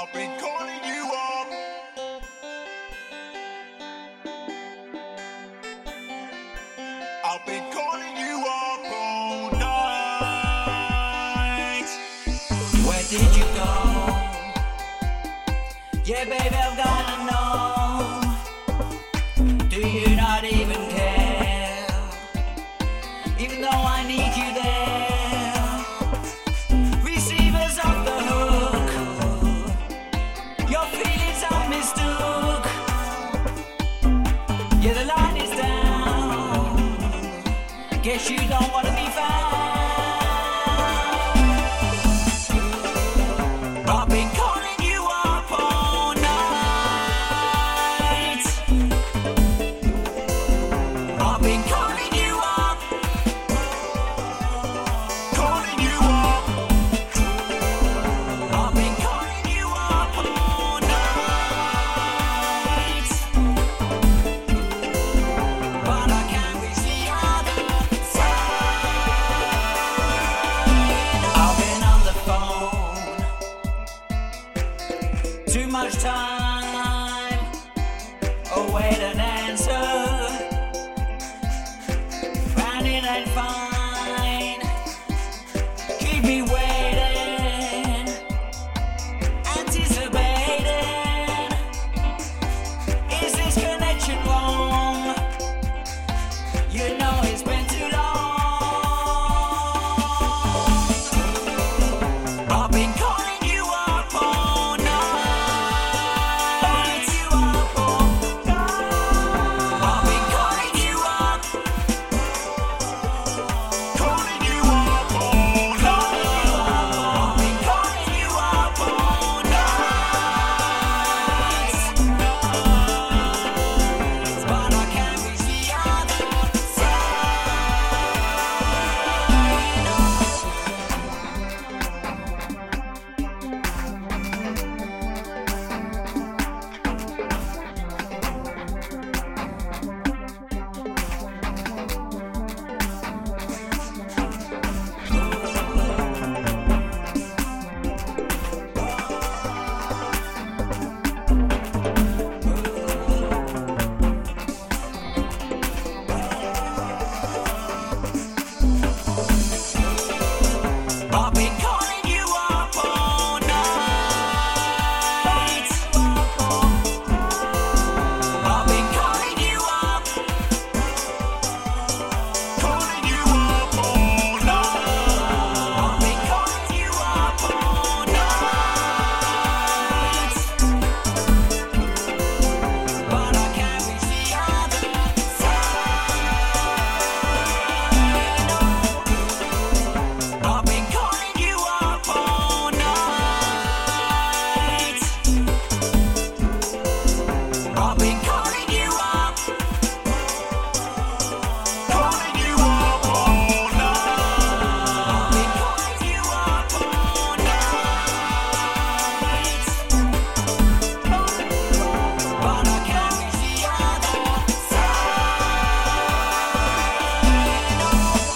I've be calling you up. I've been calling you up all night. Where did you go? Yeah, baby, I've gotta know. Do you not even care? Guess you don't wanna much time. brought me